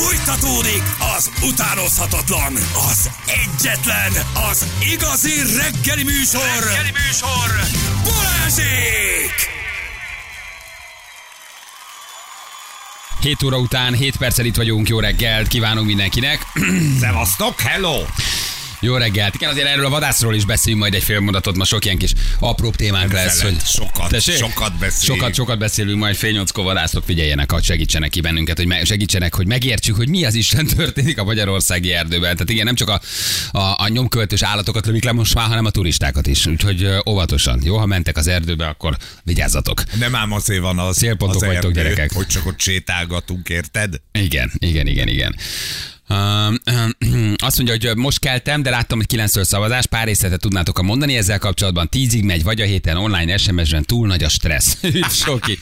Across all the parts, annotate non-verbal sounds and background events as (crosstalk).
Fújtatódik az utánozhatatlan, az egyetlen, az igazi reggeli műsor. Reggeli műsor. Balázsék! 7 óra után 7 perccel itt vagyunk, jó reggelt kívánunk mindenkinek. Szevasztok, hello! Jó reggelt. Igen, azért erről a vadászról is beszéljünk majd egy fél mondatot, ma sok ilyen kis apró témánk lesz. Hogy... Sokat, Tessék? sokat beszélünk. Sokat, sokat beszélünk, majd fél nyolckor vadászok figyeljenek, hogy segítsenek ki bennünket, hogy me- segítsenek, hogy megértsük, hogy mi az Isten (laughs) történik a magyarországi erdőben. Tehát igen, nem csak a, a, a nyomkövetős állatokat lövik le most már, hanem a turistákat is. Úgyhogy ö, óvatosan. Jó, ha mentek az erdőbe, akkor vigyázzatok. Nem ám azért van az, Célpontok az vagytok, erdő, gyerekek. hogy csak ott sétálgatunk, érted? Igen, igen, igen, igen. (clears throat) Azt mondja, hogy most keltem, de láttam, hogy 9 szavazás, pár részletet tudnátok a mondani ezzel kapcsolatban. Tízig megy, vagy a héten online SMS-ben túl nagy a stressz. (laughs) Soki.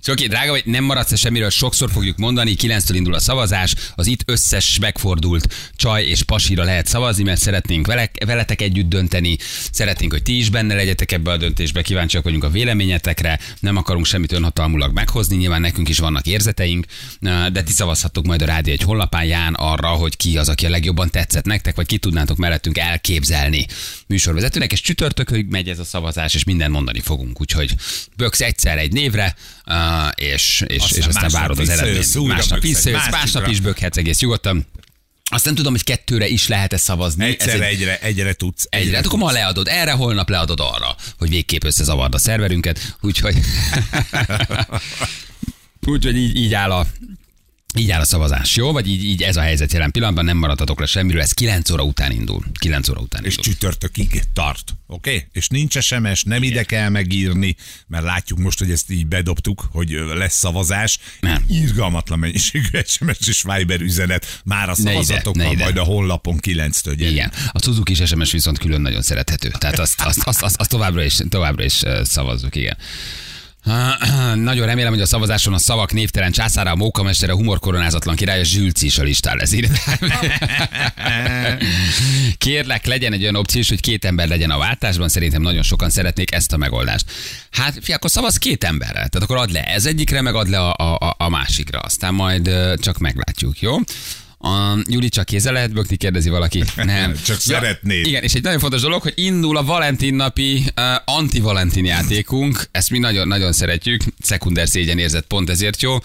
Soki, drága vagy, nem maradsz semmiről, sokszor fogjuk mondani, 9-től indul a szavazás, az itt összes megfordult csaj és pasira lehet szavazni, mert szeretnénk velek, veletek együtt dönteni, szeretnénk, hogy ti is benne legyetek ebbe a döntésbe, kíváncsiak vagyunk a véleményetekre, nem akarunk semmit önhatalmulag meghozni, nyilván nekünk is vannak érzeteink, de ti szavazhattok majd a rádió egy honlapán Ján arra, hogy ki az, aki a legjobban tetszett nektek, vagy ki tudnátok mellettünk elképzelni műsorvezetőnek, és csütörtökig megy ez a szavazás, és minden mondani fogunk, úgyhogy böksz egyszer egy névre, és, és, Aztán és aztán várod az eredményt. Másnap visszajössz, másnap is bökhetsz egész nyugodtan. Azt nem tudom, hogy kettőre is lehet-e szavazni. Ez Egyszer egy- egyre, egyre tudsz. Egyre, hát akkor ma leadod erre, holnap leadod arra, hogy végképp összezavard a szerverünket, úgyhogy (laughs) (laughs) úgyhogy így, így áll a így áll a szavazás, jó? Vagy így, így ez a helyzet jelen pillanatban, nem maradhatok le semmiről, ez 9 óra után indul. 9 óra után És indul. csütörtökig tart, oké? Okay? És nincs SMS, nem ide kell megírni, mert látjuk most, hogy ezt így bedobtuk, hogy lesz szavazás. Nem. Irgalmatlan mennyiségű SMS és Viber üzenet. Már a ide. majd a honlapon 9-től gyere. Igen, a Suzuki SMS viszont külön nagyon szerethető. Tehát azt, azt, azt, azt, azt továbbra, is, továbbra is szavazzuk, igen. (clears throat) Nagyon remélem, hogy a szavazáson a szavak névtelen császára, a mókamestere, a humorkoronázatlan királya Zsülci is a listán lesz. (laughs) Kérlek, legyen egy olyan opció is, hogy két ember legyen a váltásban. Szerintem nagyon sokan szeretnék ezt a megoldást. Hát, fi, akkor szavaz két emberre. Tehát akkor add le ez egyikre, meg add le a, a, a másikra. Aztán majd csak meglátjuk, jó? A Juli csak kézzel lehet bökni, kérdezi valaki. (laughs) Nem. Csak szeretnéd. Igen, és egy nagyon fontos dolog, hogy indul a Valentin napi uh, anti-Valentin játékunk. Ezt mi nagyon-nagyon szeretjük. Szekunder szégyen érzett pont ezért jó.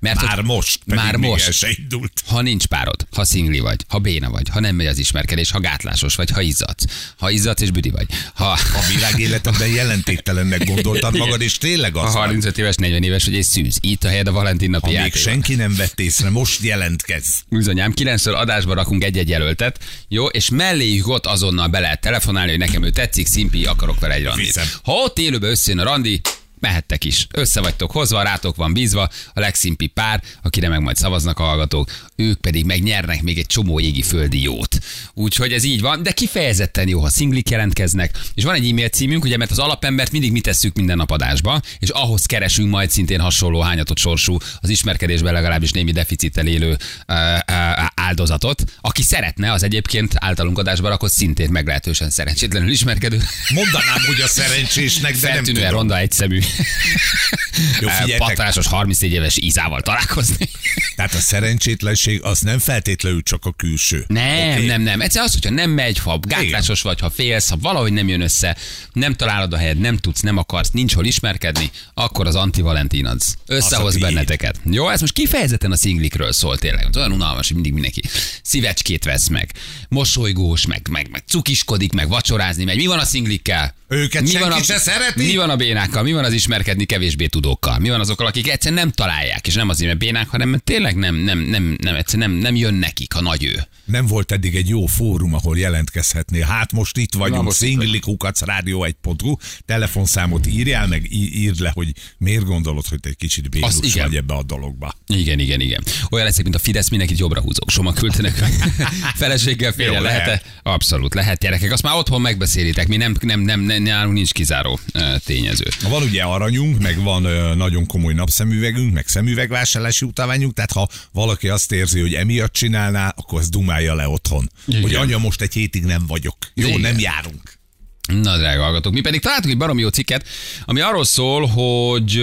Mert Már hogy- most, Már még most. se indult. ha nincs párod, ha szingli vagy, ha béna vagy, ha nem megy az ismerkedés, ha gátlásos vagy, ha izzadsz, ha izzadsz és büdi vagy, ha, A világ életedben jelentéktelennek gondoltad magad, és tényleg az van. 35 éves, 40 éves vagy és szűz. Itt a helyed a Valentin napi Ha még játékban. senki nem vett észre, most jelentkezz. Bizonyám, kilencszor adásba rakunk egy-egy jelöltet, jó, és melléjük ott azonnal be lehet telefonálni, hogy nekem ő tetszik, szimpi, akarok vele egy randit. Ha ott élőbe összejön a randi, mehettek is. Össze vagytok hozva, rátok van bízva, a legszimpi pár, akire meg majd szavaznak a hallgatók, ők pedig megnyernek még egy csomó égi földi jót. Úgyhogy ez így van, de kifejezetten jó, ha szinglik jelentkeznek. És van egy e-mail címünk, ugye, mert az alapembert mindig mi tesszük minden nap adásba, és ahhoz keresünk majd szintén hasonló hányatott sorsú, az ismerkedésben legalábbis némi deficittel élő ö, ö, áldozatot, aki szeretne az egyébként általunk adásba rakott szintén meglehetősen szerencsétlenül ismerkedő. Mondanám, hogy a szerencsésnek, de nem Feltűnően tudom. ronda egyszemű. Jó, figyeljetek. Patrásos 34 éves Izával találkozni. Tehát a szerencsétlenség az nem feltétlenül csak a külső. Nem, Oké? nem, nem. Egyszer az, hogyha nem megy, ha gátlásos vagy, ha félsz, ha valahogy nem jön össze, nem találod a helyed, nem tudsz, nem akarsz, nincs hol ismerkedni, akkor az anti-valentin az összehoz Az benneteket. Jó, ez most kifejezetten a szinglikről szól tényleg. Ez olyan unalmas, hogy mindig mindenki szívecskét vesz meg, mosolygós, meg, meg, meg cukiskodik, meg vacsorázni megy. Mi van a szinglikkel? Őket mi senki van a, se szereti? Mi van a bénákkal? Mi van az ismerkedni kevésbé tudókkal? Mi van azokkal, akik egyszerűen nem találják, és nem azért, mert bénák, hanem mert tényleg nem, nem, nem, nem, egyszerűen nem, nem jön nekik a nagy ő. Nem volt eddig egy jó fórum, ahol jelentkezhetnél. Hát most itt vagyunk, itt szinglikukacz, rádió1.hu, telefonszámot írjál, meg írd le, hogy miért gondolod, hogy te egy kicsit igen. vagy ebbe a dologba. Igen, igen, igen. Olyan leszek, mint a Fidesz, mindenkit jobbra húzók. Soma küldtenek. (laughs) Feleséggel félre lehet lehet. Abszolút, lehet gyerekek. Azt már otthon megbeszélitek. Mi nem, nem, nem, nem nálunk nincs kizáró tényező. Van ugye aranyunk, meg van nagyon komoly napszemüvegünk, meg szemüvegvásárlási utalványunk, tehát ha valaki azt érzi, hogy emiatt csinálná, akkor ezt dumálja le otthon. Igen. Hogy anya, most egy hétig nem vagyok. Jó, Igen. nem járunk. Na, drága hallgatók, mi pedig találtunk egy baromi jó cikket, ami arról szól, hogy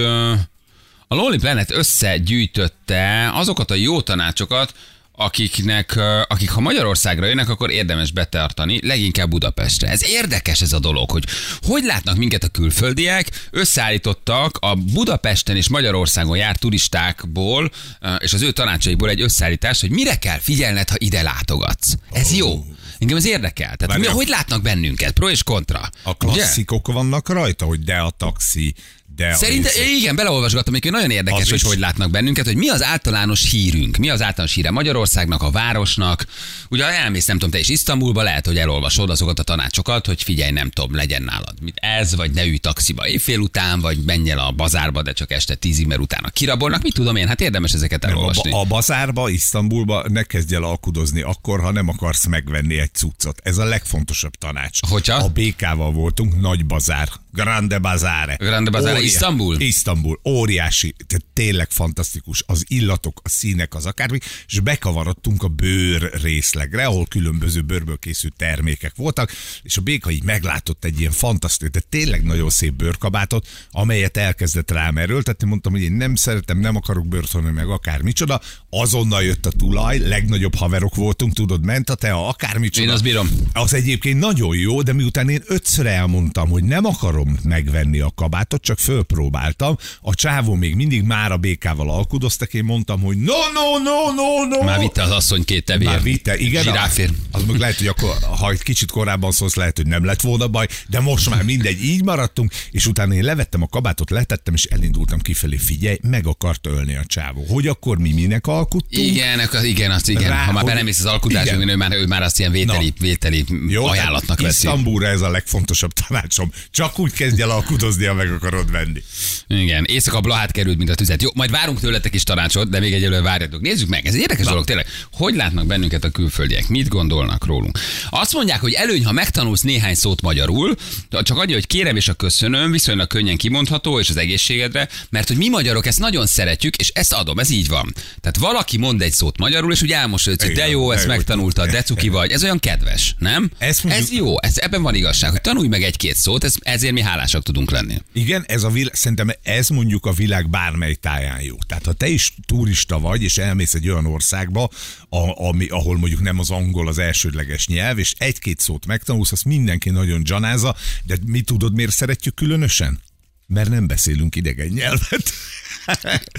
a Lonely Planet összegyűjtötte azokat a jó tanácsokat, akiknek, akik ha Magyarországra jönnek, akkor érdemes betartani, leginkább Budapestre. Ez érdekes ez a dolog, hogy hogy látnak minket a külföldiek, összeállítottak a Budapesten és Magyarországon járt turistákból, és az ő tanácsaikból egy összeállítást, hogy mire kell figyelned, ha ide látogatsz. Ez jó. Engem ez érdekel. Tehát mi, hogy látnak bennünket? Pro és kontra. A Ugye? klasszikok vannak rajta, hogy de a taxi, de a Szerintem, izé. igen, beleolvasgattam, hogy nagyon érdekes, Az hogy is. hogy látnak bennünket, hogy mi az általános hírünk, mi az általános híre Magyarországnak, a városnak. Ugye elmész, nem tudom, te is Isztambulba, lehet, hogy elolvasod azokat a tanácsokat, hogy figyelj, nem tudom, legyen nálad mit ez, vagy ne ülj taxiba éjfél után, vagy menj el a bazárba, de csak este tízig, mert utána kirabolnak. Mit tudom én, hát érdemes ezeket Nem, a, elolvasni. a bazárba, Isztambulba ne kezdj el alkudozni akkor, ha nem akarsz megvenni egy cuccot. Ez a legfontosabb tanács. Hogyha? A BK-val voltunk, nagy bazár. Grande Bazare. Grande Bazare, Isztambul? Isztambul. Óriási. Tehát tényleg fantasztikus. Az illatok, a színek, az akármi. És bekavarodtunk a bőr részlegre, ahol különböző bőrből készült termékek voltak, és a béka így meglátott egy ilyen fantasztikus, de tényleg nagyon szép bőrkabátot, amelyet elkezdett rám erőltetni. Mondtam, hogy én nem szeretem, nem akarok bőrt, hanem meg akármicsoda. Azonnal jött a tulaj, legnagyobb haverok voltunk, tudod, ment a tea, akármicsoda. Én azt bírom. Az egyébként nagyon jó, de miután én ötször elmondtam, hogy nem akarom megvenni a kabátot, csak fölpróbáltam, a csávó még mindig már a békával alkudoztak, én mondtam, hogy no, no, no, no, no. Már vitte az asszony két tevér. Már vitte, igen. Zsiráfér. Az meg lehet, hogy akkor, ha egy kicsit korábban szólsz, lehet, hogy nem lett volna baj, de most már mindegy, így maradtunk, és utána én levettem a kabátot, letettem, és elindultam kifelé. Figyelj, meg akart ölni a csávó. Hogy akkor mi minek alkuttunk? Igen, akkor- igen, azt igen. Rá, ha már belemész az alkudásban, Igen. ő már, ő már azt ilyen vételi, vételi ajánlatnak tehát veszi. Isztambulra ez a legfontosabb tanácsom. Csak úgy kezdj el alkudozni, ha meg akarod venni. Igen, éjszaka blahát került, mint a tüzet. Jó, majd várunk tőletek is tanácsot, de még egyelőre várjatok. Nézzük meg, ez egy érdekes dolog tényleg. Hogy látnak bennünket a külföldiek? Mit gondolnak rólunk? Azt mondják, hogy előny, ha megtanulsz néhány szót magyarul, csak annyi, hogy kérem és a köszönöm, viszonylag könnyen kimondható, és az egészségedre, mert hogy mi magyarok ezt nagyon szeretjük, és ezt adom, ez így van. Tehát valaki mond egy szót magyarul, és úgy elmosolyodsz, hogy de jó, ezt jó, megtanultad, de cuki vagy. Ez olyan kedves, nem? Mondjuk- ez jó, ez, ebben van igazság, hogy tanulj meg egy-két szót, ez, ezért mi hálásak tudunk lenni. Igen, ez a világ, szerintem ez mondjuk a világ bármely táján jó. Tehát ha te is turista vagy, és elmész egy olyan országba, a, ami, ahol mondjuk nem az angol az elsődleges nyelv, és egy-két szót megtanulsz, azt mindenki nagyon gyanázza, de mi tudod, miért szeretjük különösen? Mert nem beszélünk idegen nyelvet. (laughs)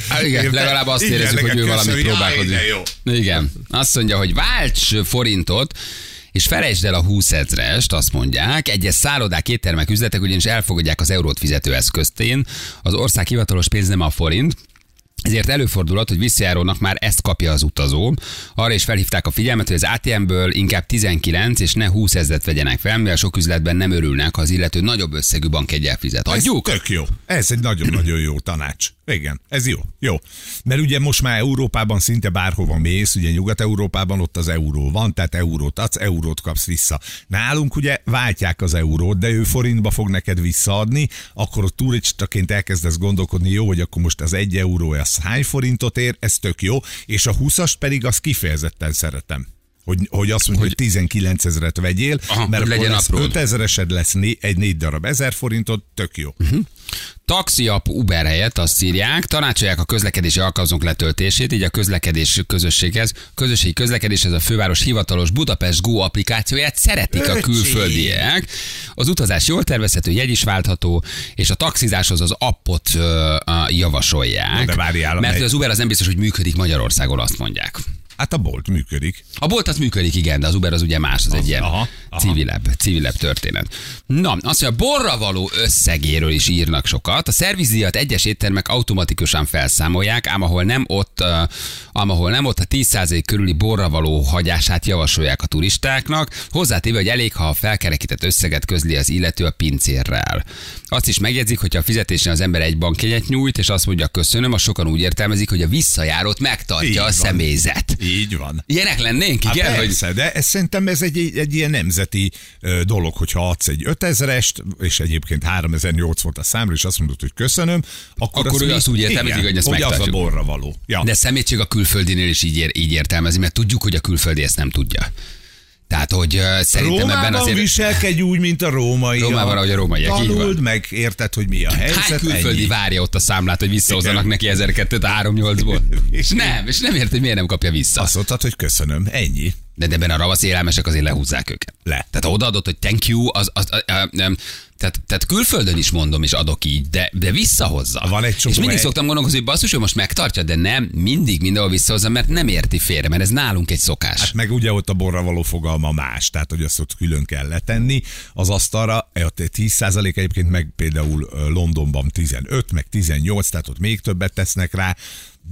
Hát igen, Érted? legalább azt Igen, érezzük, hogy ő valamit próbálkozik. De jó. Igen. Azt mondja, hogy válts forintot, és felejtsd el a 20 ezrest, azt mondják. Egyes szállodák, éttermek, üzletek ugyanis elfogadják az eurót fizetőeszköztén. Az ország hivatalos pénz nem a forint, ezért előfordulhat, hogy visszajárónak már ezt kapja az utazó. Arra is felhívták a figyelmet, hogy az ATM-ből inkább 19 és ne 20 ezret vegyenek fel, mivel sok üzletben nem örülnek, ha az illető nagyobb összegű bankjegyel fizet. Ez Adjuk? tök jó. Ez egy nagyon-nagyon jó tanács. Igen, ez jó. Jó. Mert ugye most már Európában szinte bárhova mész, ugye Nyugat-Európában ott az euró van, tehát eurót adsz, eurót kapsz vissza. Nálunk ugye váltják az eurót, de ő forintba fog neked visszaadni, akkor ott turistaként elkezdesz gondolkodni, jó, hogy akkor most az egy euró az hány forintot ér, ez tök jó, és a 20-as pedig azt kifejezetten szeretem. Hogy, hogy azt mondja, hogy 19 ezeret vegyél, Aha, mert hogy akkor legyen lesz apród. 5 ezeresed lesz né, egy négy darab ezer forintot, tök jó. Taxi app Uber helyett azt írják, tanácsolják a közlekedési alkalmazók letöltését, így a közlekedés közösséghez, közösségi közlekedéshez a főváros hivatalos Budapest Go applikációját szeretik a Öcsi! külföldiek. Az utazás jól tervezhető, jegy is váltható, és a taxizáshoz az appot ö, ö, javasolják. De várjál, mert az Uber az nem biztos, hogy működik Magyarországon, azt mondják. Hát a bolt működik. A bolt az működik, igen, de az Uber az ugye más, az, egy ilyen aha, aha. civilebb, civilebb történet. Na, azt mondja, borra való összegéről is írnak sokat. A szervizdíjat egyes éttermek automatikusan felszámolják, ám ahol nem ott, uh, ám ahol nem ott a 10% körüli borra való hagyását javasolják a turistáknak, hozzátéve, hogy elég, ha a felkerekített összeget közli az illető a pincérrel. Azt is megjegyzik, hogy a fizetésnél az ember egy bankjegyet nyújt, és azt mondja köszönöm, a sokan úgy értelmezik, hogy a visszajárót megtartja Így a van. személyzet. Így van. Ilyenek lennénk, Hát igen? hogy persze, de ez szerintem ez egy, egy ilyen nemzeti dolog, hogyha adsz egy 5000-est, és egyébként 3008 volt a számra, és azt mondod, hogy köszönöm, akkor, Akkor ő mi- azt úgy értelmezik, hogy ezt hogy az a borra való. Ja. De szemétség a külföldinél is így, ér, így értelmezi, mert tudjuk, hogy a külföldi ezt nem tudja. Tehát, hogy szerintem Rómában ebben azért... viselkedj úgy, mint a római. Rómában, ahogy a rómaiak, így van. Tanuld meg, érted, hogy mi a helyzet. Hány külföldi ennyi. várja ott a számlát, hogy visszahozzanak neki 1002-t a 38-ból? (laughs) És- nem, és nem ért, hogy miért nem kapja vissza. Azt mondtad, hogy köszönöm, ennyi. De de ebben a ravasz élelmesek azért lehúzzák őket. Le. Tehát ha odaadott, hogy thank you, az, az, az, az nem, tehát, tehát külföldön is mondom, és adok így, de, de visszahozza. Van egy csomó és mindig szoktam gondolkozni, hogy basszus, ő most megtartja, de nem, mindig mindenhol visszahozza, mert nem érti félre, mert ez nálunk egy szokás. Hát meg ugye ott a borra való fogalma más, tehát hogy azt ott külön kell letenni az asztalra, e ott 10% egyébként meg például Londonban 15, meg 18, tehát ott még többet tesznek rá,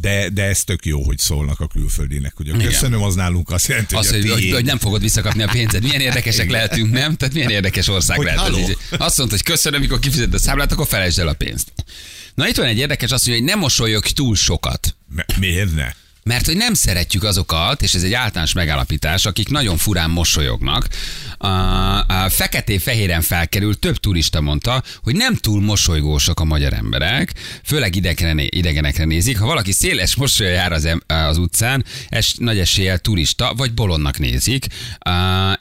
de, de ez tök jó, hogy szólnak a külföldinek, hogy Igen. köszönöm, az nálunk azt jelenti, Az, hogy, hogy, a hogy, tiéd. hogy nem fogod visszakapni a pénzed. Milyen érdekesek lehetünk, nem? Tehát milyen érdekes ország Hogy lehet. ez haló? így. Azt mondta, hogy köszönöm, amikor kifizeted a számlát, akkor felejtsd el a pénzt. Na itt van egy érdekes, azt mondja, hogy nem mosolyog túl sokat. Mi- Miért ne? Mert hogy nem szeretjük azokat, és ez egy általános megállapítás, akik nagyon furán mosolyognak. A, a feketé-fehéren felkerül, több turista mondta, hogy nem túl mosolygósak a magyar emberek, főleg idegre, idegenekre nézik. Ha valaki széles mosolyal jár az, az utcán, es, nagy eséllyel turista, vagy bolondnak nézik, a,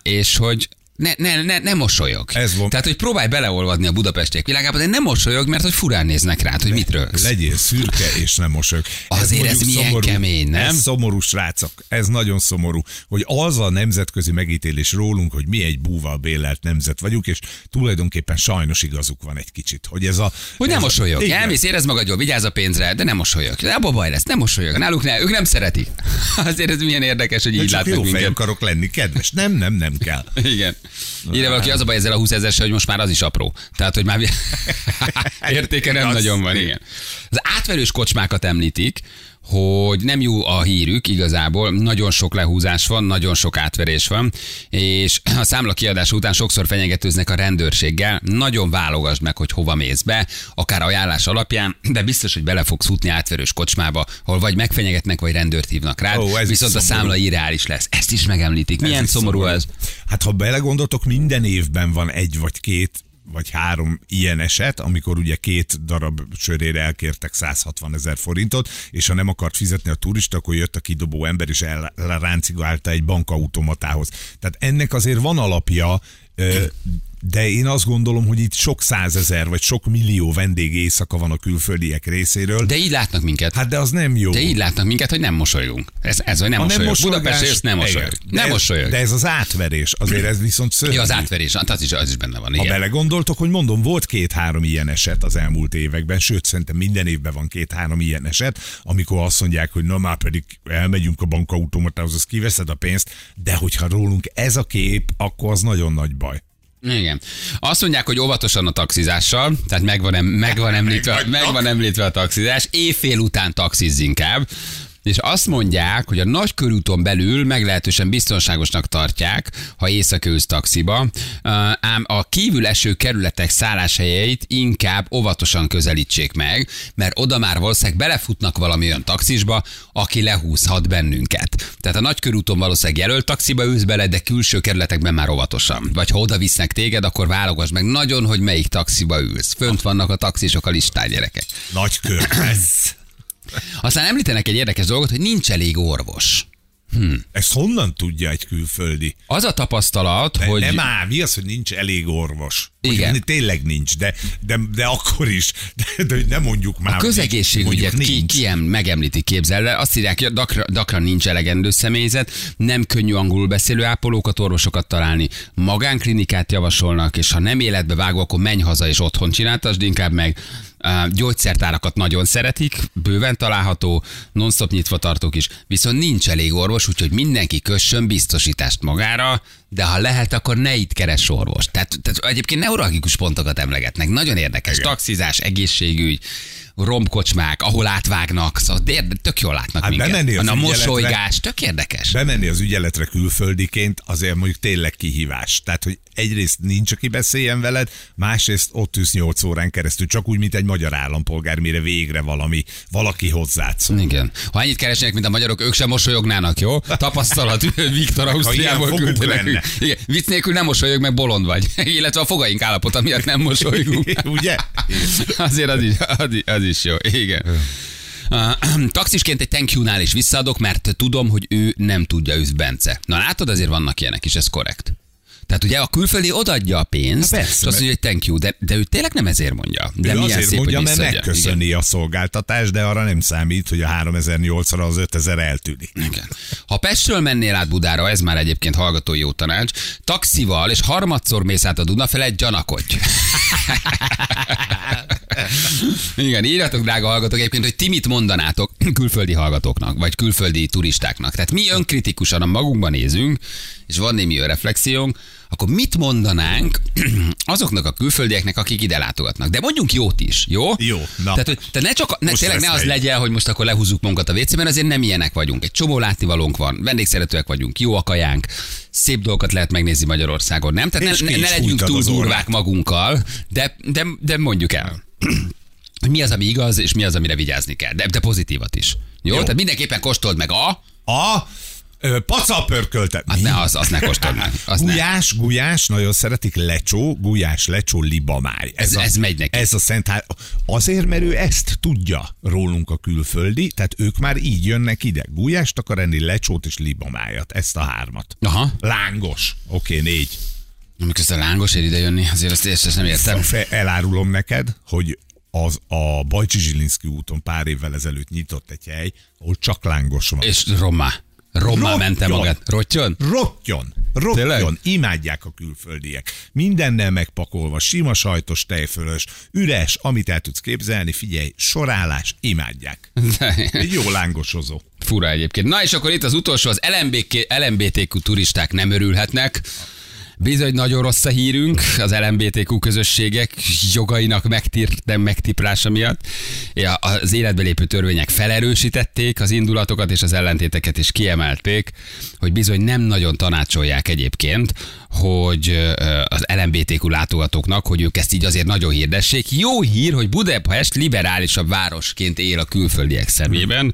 és hogy ne, ne, ne, ne mosolyog. Ez van. Tehát, hogy próbálj beleolvadni a budapestiek világába, de nem mosolyog, mert hogy furán néznek rád, hogy mit rögsz. Legyél szürke és nem mosolyog. Azért ez mondjuk milyen kemény, nem? Ez szomorú, srácok. Ez nagyon szomorú, hogy az a nemzetközi megítélés rólunk, hogy mi egy búval bélelt nemzet vagyunk, és tulajdonképpen sajnos igazuk van egy kicsit, hogy ez a... Hogy ez nem a- mosolyog. Igen. Elmész, érezd magad jól, vigyázz a pénzre, de nem mosolyog. De abba baj lesz, nem mosolyog. Náluk ne, ők nem szeretik. (laughs) Azért ez milyen érdekes, hogy De így látnak jó minket. akarok lenni, kedves. Nem, nem, nem kell. (laughs) Igen. Írja valaki, az a baj ezzel a 20 ezer hogy most már az is apró. Tehát, hogy már (laughs) értéke nem Az- nagyon van, igen. Az átverős kocsmákat említik, hogy nem jó a hírük igazából, nagyon sok lehúzás van, nagyon sok átverés van, és a számla kiadás után sokszor fenyegetőznek a rendőrséggel, nagyon válogasd meg, hogy hova mész be, akár ajánlás alapján, de biztos, hogy bele fogsz futni átverős kocsmába, ahol vagy megfenyegetnek, vagy rendőrt hívnak Ó, ez viszont a szomorú. számla irreális lesz. Ezt is megemlítik. Milyen is szomorú ez? Hát ha belegondoltok, minden évben van egy vagy két vagy három ilyen eset, amikor ugye két darab sörére elkértek 160 ezer forintot, és ha nem akart fizetni a turista, akkor jött a kidobó ember, és elráncigálta egy bankautomatához. Tehát ennek azért van alapja, de én azt gondolom, hogy itt sok százezer vagy sok millió vendég éjszaka van a külföldiek részéről. De így látnak minket. Hát de az nem jó. De így látnak minket, hogy nem mosolygunk. Ez, ez hogy nem A nem mosolyog. mosolygás- Budapest jössz, nem mosolyog. Igen. Nem de, mosolyog. De ez az átverés, azért ez viszont szörnyű. Ja, az átverés, hát az is, az is benne van. Ha Igen. belegondoltok, hogy mondom, volt két-három ilyen eset az elmúlt években, sőt, szerintem minden évben van két-három ilyen eset, amikor azt mondják, hogy na már pedig elmegyünk a bankautomatához, az kiveszed a pénzt, de hogyha rólunk ez a kép, akkor az nagyon nagy baj. Igen. Azt mondják, hogy óvatosan a taxizással, tehát megvan, em, megvan, említve, megvan említve a taxizás, éjfél után taxizz inkább, és azt mondják, hogy a nagy körúton belül meglehetősen biztonságosnak tartják, ha éjszaka taxiba, ám a kívül eső kerületek szálláshelyeit inkább óvatosan közelítsék meg, mert oda már valószínűleg belefutnak valami olyan taxisba, aki lehúzhat bennünket. Tehát a nagy körúton valószínűleg jelölt taxiba ülsz bele, de külső kerületekben már óvatosan. Vagy ha oda visznek téged, akkor válogass meg nagyon, hogy melyik taxiba ülsz. Fönt vannak a taxisok a listán, gyerekek. Nagy kör. Aztán említenek egy érdekes dolgot, hogy nincs elég orvos. Ezt honnan tudja egy külföldi? Az a tapasztalat, De hogy... Nem ám, mi az, hogy nincs elég orvos? Igen. Mondjuk, Tényleg nincs, de, de, de akkor is. De, de hogy nem mondjuk már. A hogy közegészségügyet ki, ki ilyen megemlítik, képzeld el. Azt írják, hogy dakra, dakran nincs elegendő személyzet, nem könnyű angolul beszélő ápolókat, orvosokat találni. Magánklinikát javasolnak, és ha nem életbe vágó, akkor menj haza és otthon csináltasd inkább meg. Gyógyszertárakat nagyon szeretik, bőven található, non-stop nyitva tartók is, viszont nincs elég orvos, úgyhogy mindenki kössön biztosítást magára, de ha lehet, akkor ne itt keres orvos. Tehát, tehát egyébként neuralgikus pontokat emlegetnek. Nagyon érdekes. Igen. Taxizás, egészségügy, romkocsmák, ahol átvágnak, szóval tök jól látnak Hát minket. az a mosolygás, tök érdekes. Bemenni az ügyeletre külföldiként azért mondjuk tényleg kihívás. Tehát, hogy egyrészt nincs, aki beszéljen veled, másrészt ott ülsz 8 órán keresztül, csak úgy, mint egy magyar állampolgár, mire végre valami, valaki hozzád szól. Igen. Ha ennyit keresnek, mint a magyarok, ők sem mosolyognának, jó? Tapasztalat, (laughs) (laughs) Viktor Ausztriából ilyen foguk küldte nekünk. lenne. Igen. Vicc nélkül nem mosolyog, meg bolond vagy. (laughs) Illetve a fogaink állapota miatt nem mosolygunk. Ugye? Azért az is, az, az is jó. Igen. Uh, (clears throat) taxisként egy thank you-nál is visszaadok, mert tudom, hogy ő nem tudja, Bence. Na látod, azért vannak ilyenek is, ez korrekt. Tehát ugye a külföldi odaadja a pénzt, Há, persze, és azt mondja, hogy thank you, de, de ő tényleg nem ezért mondja. De ő azért szép, mondja, mert megköszöni a szolgáltatást, de arra nem számít, hogy a 3008-ra az 5000 eltűnik. Igen. Igen. Ha Pestről mennél át Budára, ez már egyébként hallgatói jó tanács, taxival és harmadszor mész át a Duna felett, gyanakodj. (laughs) Igen, írjatok, drága hallgatók, egyébként, hogy ti mit mondanátok külföldi hallgatóknak, vagy külföldi turistáknak. Tehát mi önkritikusan a magunkban nézünk, és van némi reflexiónk, akkor mit mondanánk (clears throat) azoknak a külföldieknek, akik ide látogatnak? De mondjunk jót is, jó? Jó, na. Tehát, hogy te ne csak, ne, Most tényleg ne az egy. legyen, hogy most akkor lehúzzuk magunkat a WC, mert azért nem ilyenek vagyunk. Egy csomó látnivalónk van, vendégszeretőek vagyunk, jó a kajánk, szép dolgokat lehet megnézni Magyarországon, nem? Tehát És ne, ne, ne legyünk túl durvák magunkkal, de, de, de mondjuk el. hogy (clears throat) mi az, ami igaz, és mi az, amire vigyázni kell. De, de pozitívat is. Jó? Jó. Tehát mindenképpen kóstold meg a... A pacal pörköltet. Hát ne, az, az ne kóstold meg. Az ne. Gulyás, gulyás, nagyon szeretik, lecsó, gulyás, lecsó, libamáj. Ez- a, ez megy neki. Ez a szent hár... Azért, mert ő ezt tudja rólunk a külföldi, tehát ők már így jönnek ide. Gulyást akar enni, lecsót és libamájat, ezt a hármat. Aha. Lángos. Oké, négy. Amikor a lángos ér ide jönni, azért ezt, ezt, nem értem. Elárulom neked, hogy az a Bajcsi Zsilinszki úton pár évvel ezelőtt nyitott egy hely, ahol csak lángos van. És rommá. Rommá mentem magát. Rottyon? Rottyon, rottyon, imádják a külföldiek. Mindennel megpakolva, sima sajtos, tejfölös, üres, amit el tudsz képzelni, figyelj, sorálás, imádják. Egy jó lángosozó. Fura egyébként. Na és akkor itt az utolsó, az LMBK, LMBTQ turisták nem örülhetnek. Bizony nagyon rossz a hírünk az LMBTQ közösségek jogainak megtír, nem megtiprása miatt. Az életbe lépő törvények felerősítették az indulatokat és az ellentéteket is kiemelték, hogy bizony nem nagyon tanácsolják egyébként, hogy az LMBTQ látogatóknak, hogy ők ezt így azért nagyon hirdessék. Jó hír, hogy Budapest liberálisabb városként él a külföldiek szemében.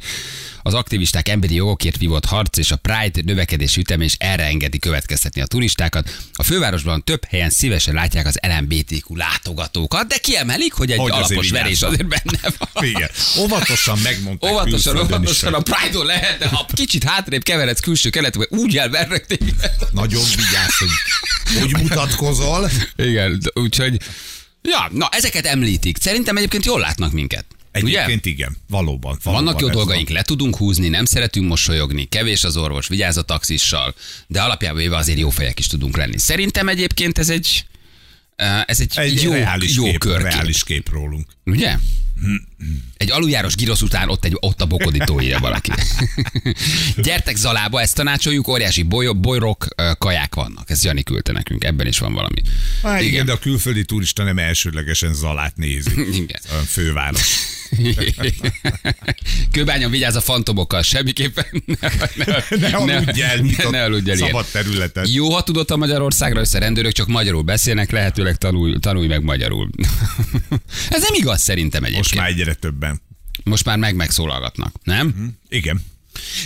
Az aktivisták emberi jogokért vívott harc és a Pride növekedés üteme is erre engedi következtetni a turistákat. A fővárosban több helyen szívesen látják az LMBTQ látogatókat, de kiemelik, hogy egy Hogy azért alapos verés vigyázzon. azért benne van. (laughs) Igen. Óvatosan megmondták Óvatosan, óvatosan a Pride-on lehet, de ha kicsit hátrébb keveredsz külső kelet, vagy úgy elvernek téged. Nagyon vigyázz, hogy hogy mutatkozol. Igen, úgyhogy, ja, na ezeket említik. Szerintem egyébként jól látnak minket. Egyébként Ugye? igen, valóban. valóban Vannak jó dolgaink, le tudunk húzni, nem szeretünk mosolyogni, kevés az orvos, vigyáz a taxissal, de alapjában véve azért jó fejek is tudunk lenni. Szerintem egyébként ez egy, eh, ez egy, van. Egy jó, reális, jó kép, körkép. reális kép rólunk. Ugye? Egy aluljáros girosz után ott, egy, ott a bokodító írja valaki. (laughs) Gyertek Zalába, ezt tanácsoljuk, óriási boly, bolyrok, kaják vannak. Ez Jani küldte nekünk, ebben is van valami. Há, igen. igen, de a külföldi turista nem elsődlegesen Zalát nézi. (laughs) Igen. A főváros. (laughs) Kőbányon vigyáz a fantomokkal, semmiképpen ne, ne, Ne aludj el, ne, ne aludj el, szabad területen. Jó, ha tudott a Magyarországra össze rendőrök csak magyarul beszélnek, lehetőleg tanulj, tanulj meg magyarul. Ez nem igaz szerintem egyébként. Most már egyre többen. Most már meg megszólalgatnak, nem? Igen.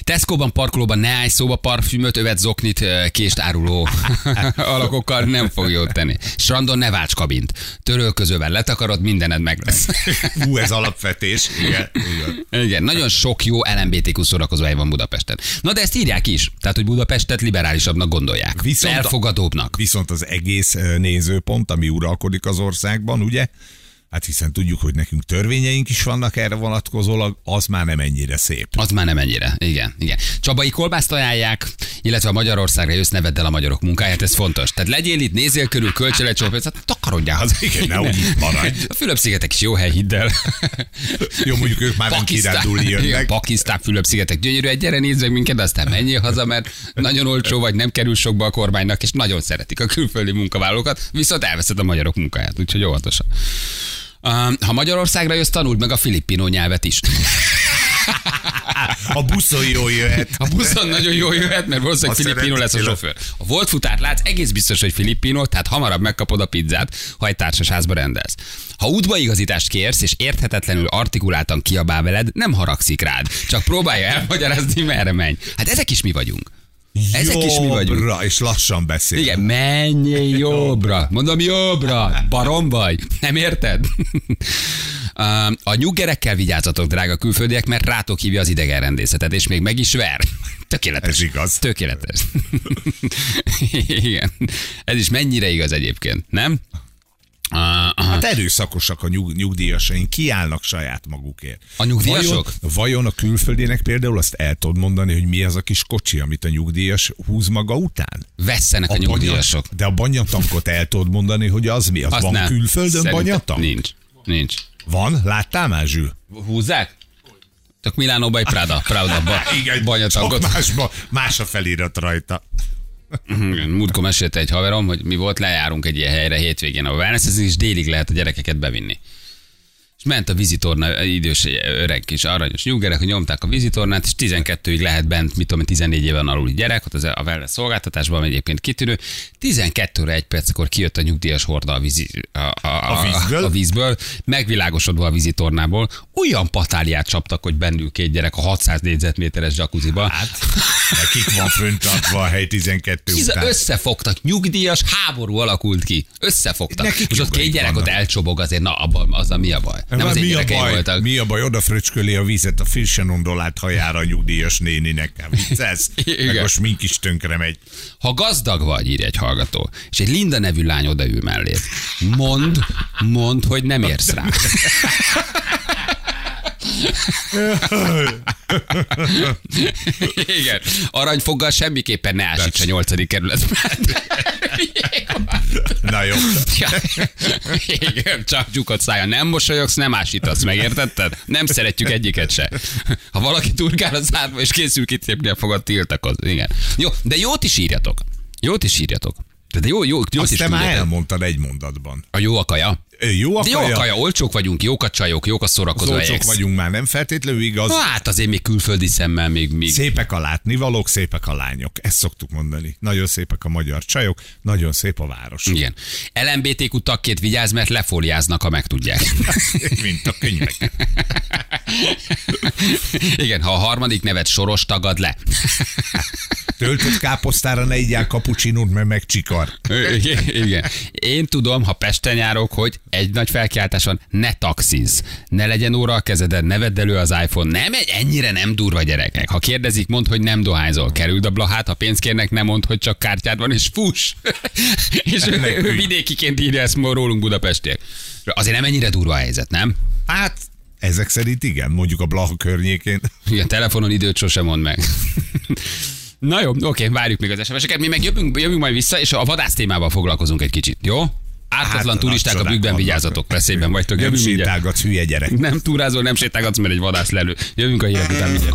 Tesco-ban, parkolóban ne állj szóba parfümöt, övet, zoknit, kést áruló (laughs) alakokkal nem fog jót tenni. Strandon ne válts kabint. Törölközővel letakarod, mindened meg lesz. (laughs) Hú, ez alapvetés. Igen. Igen. Igen, nagyon sok jó LMBTQ szórakozóhely van Budapesten. Na de ezt írják is, tehát hogy Budapestet liberálisabbnak gondolják. Viszont Elfogadóbbnak. Viszont az egész nézőpont, ami uralkodik az országban, ugye? Hát hiszen tudjuk, hogy nekünk törvényeink is vannak erre vonatkozólag, az már nem ennyire szép. Az már nem ennyire. Igen, igen. Csabai kolbászt ajánlják, illetve a Magyarországra jössz, ne vedd el a magyarok munkáját, ez fontos. Tehát legyél itt, nézzél körül, kölcsön egy csomó pénzt, hát takarodjál haza. Igen, nehogy itt maradj. A Fülöp-szigetek is jó hely, hidd el. Jó, mondjuk ők már nem kirándulni igen, jönnek. Pakisztán, Fülöp-szigetek, gyönyörű, egy gyere nézd meg minket, aztán menjél haza, mert nagyon olcsó vagy, nem kerül sokba a kormánynak, és nagyon szeretik a külföldi munkavállalókat, viszont elveszed a magyarok munkáját, úgyhogy óvatosan. Ha Magyarországra jössz, tanuld meg a filippino nyelvet is. (laughs) A buszon jól jöhet. A buszon nagyon jól jöhet, mert valószínűleg filippino lesz a sofőr. A volt futárt látsz, egész biztos, hogy filippino, tehát hamarabb megkapod a pizzát, ha egy társasházba rendelsz. Ha útbaigazítást kérsz, és érthetetlenül artikuláltan kiabál veled, nem haragszik rád, csak próbálja elmagyarázni, merre menj. Hát ezek is mi vagyunk. Ezek is mi vagyunk. Jobbra, és lassan beszél. Igen, menjél jobbra. Mondom, jobbra. Barom vagy. Nem érted? A nyuggerekkel vigyázzatok, drága külföldiek, mert rátok hívja az idegenrendészetet, és még meg is ver. (laughs) Tökéletes. Ez igaz. Tökéletes. (laughs) Igen. Ez is mennyire igaz egyébként, nem? Aha. Hát erőszakosak a nyug, nyugdíjasaink, kiállnak saját magukért. A nyugdíjasok? Vajon, vajon a külföldinek például azt el tudod mondani, hogy mi az a kis kocsi, amit a nyugdíjas húz maga után? Vesszenek a, a nyugdíjasok. Banya, de a banyatankot el tudod mondani, hogy az mi? Az Azt van nem. külföldön banyatank? Nincs. Nincs. Van? Láttál már, Zsül? Húzzák? Csak Milánóba egy Prada, Prada ba, (laughs) csak banyatankot. másba, más a felirat rajta. (laughs) Múltkor mesélte egy haverom, hogy mi volt, lejárunk egy ilyen helyre hétvégén a wellness és délig lehet a gyerekeket bevinni. Ment a vízitorna, idős öreg kis aranyos nyuggerek, hogy nyomták a vízitornát, és 12-ig lehet bent, mit tudom, én, 14 éven aluli gyerek, ott az a wellness szolgáltatásban egyébként kitűnő. 12-re egy perckor kijött a nyugdíjas horda a, vízi, a, a, a, A vízből? a vízből, megvilágosodva a vízitornából, olyan patáliát csaptak, hogy bennül két gyerek a 600 négyzetméteres jacuzziba. Hát, nekik van föntartva a hely 12 Hisz után. összefogtak, nyugdíjas háború alakult ki. Összefogtak. Nekik és ott két gyerek ott vannak. elcsobog, azért na, abban az a mi a baj. Nem az mi, a baj, voltak. mi a baj? Oda fröcsköli a vizet a Fishenondolált hajára a nyugdíjas néninek. Viccelsz? (laughs) Meg a smink is tönkre megy. Ha gazdag vagy, írja egy hallgató, és egy Linda nevű lány odaül melléd, mondd, mondd, hogy nem érsz rá. (laughs) (laughs) Igen. Aranyfoggal semmiképpen ne ásíts a nyolcadik kerületben. (laughs) Na jó. Ja. Igen, csak lyukat szája. Nem mosolyogsz, nem ásítasz, megértetted? Nem szeretjük egyiket se. Ha valaki turkál a szádba és készül kitépni a fogad, tiltakoz. Igen. Jó, de jót is írjatok. Jót is írjatok. De jó, jó, jót Azt te már elmondtad egy mondatban. A jó a kaja. Ö, Jó a De jó a kaja, kaja, olcsók vagyunk, jók a csajok, jók a szórakozó olcsók helyek. vagyunk már, nem feltétlenül igaz. Na, Hát azért még külföldi szemmel még, még Szépek a látnivalók, szépek a lányok. Ezt szoktuk mondani. Nagyon szépek a magyar csajok, nagyon szép a város. igen. LMBTQ tagként vigyázz, mert lefóliáznak, ha megtudják. (laughs) Mint a könyvek. (laughs) Igen, ha a harmadik nevet soros tagad le. (laughs) Töltött káposztára ne igyál kapucsinót, mert megcsikar. Igen, igen. Én tudom, ha Pesten járok, hogy egy nagy felkiáltás van, ne taxiz. Ne legyen óra a kezeden, ne vedd elő az iPhone. Nem egy ennyire nem durva gyerekek. Ha kérdezik, mondd, hogy nem dohányzol. Kerüld a blahát, ha pénzt kérnek, nem mondd, hogy csak kártyád van, és fuss. (laughs) és ő, ő vidékiként írja ezt rólunk Budapestiek. Azért nem ennyire durva a helyzet, nem? Hát, ezek szerint igen, mondjuk a Blaha környékén. Igen, telefonon időt sosem mond meg. (laughs) Na jó, oké, várjuk még az SMS-eket. Mi meg jövünk, jövünk majd vissza, és a vadász témával foglalkozunk egy kicsit, jó? Ártatlan Hát, turisták a bükkben vannak. veszélyben vagytok. Nem sétálgatsz, hülye gyerek. Nem túrázol, nem sétálgatsz, mert egy vadász lelő. Jövünk a hírek után mindjárt.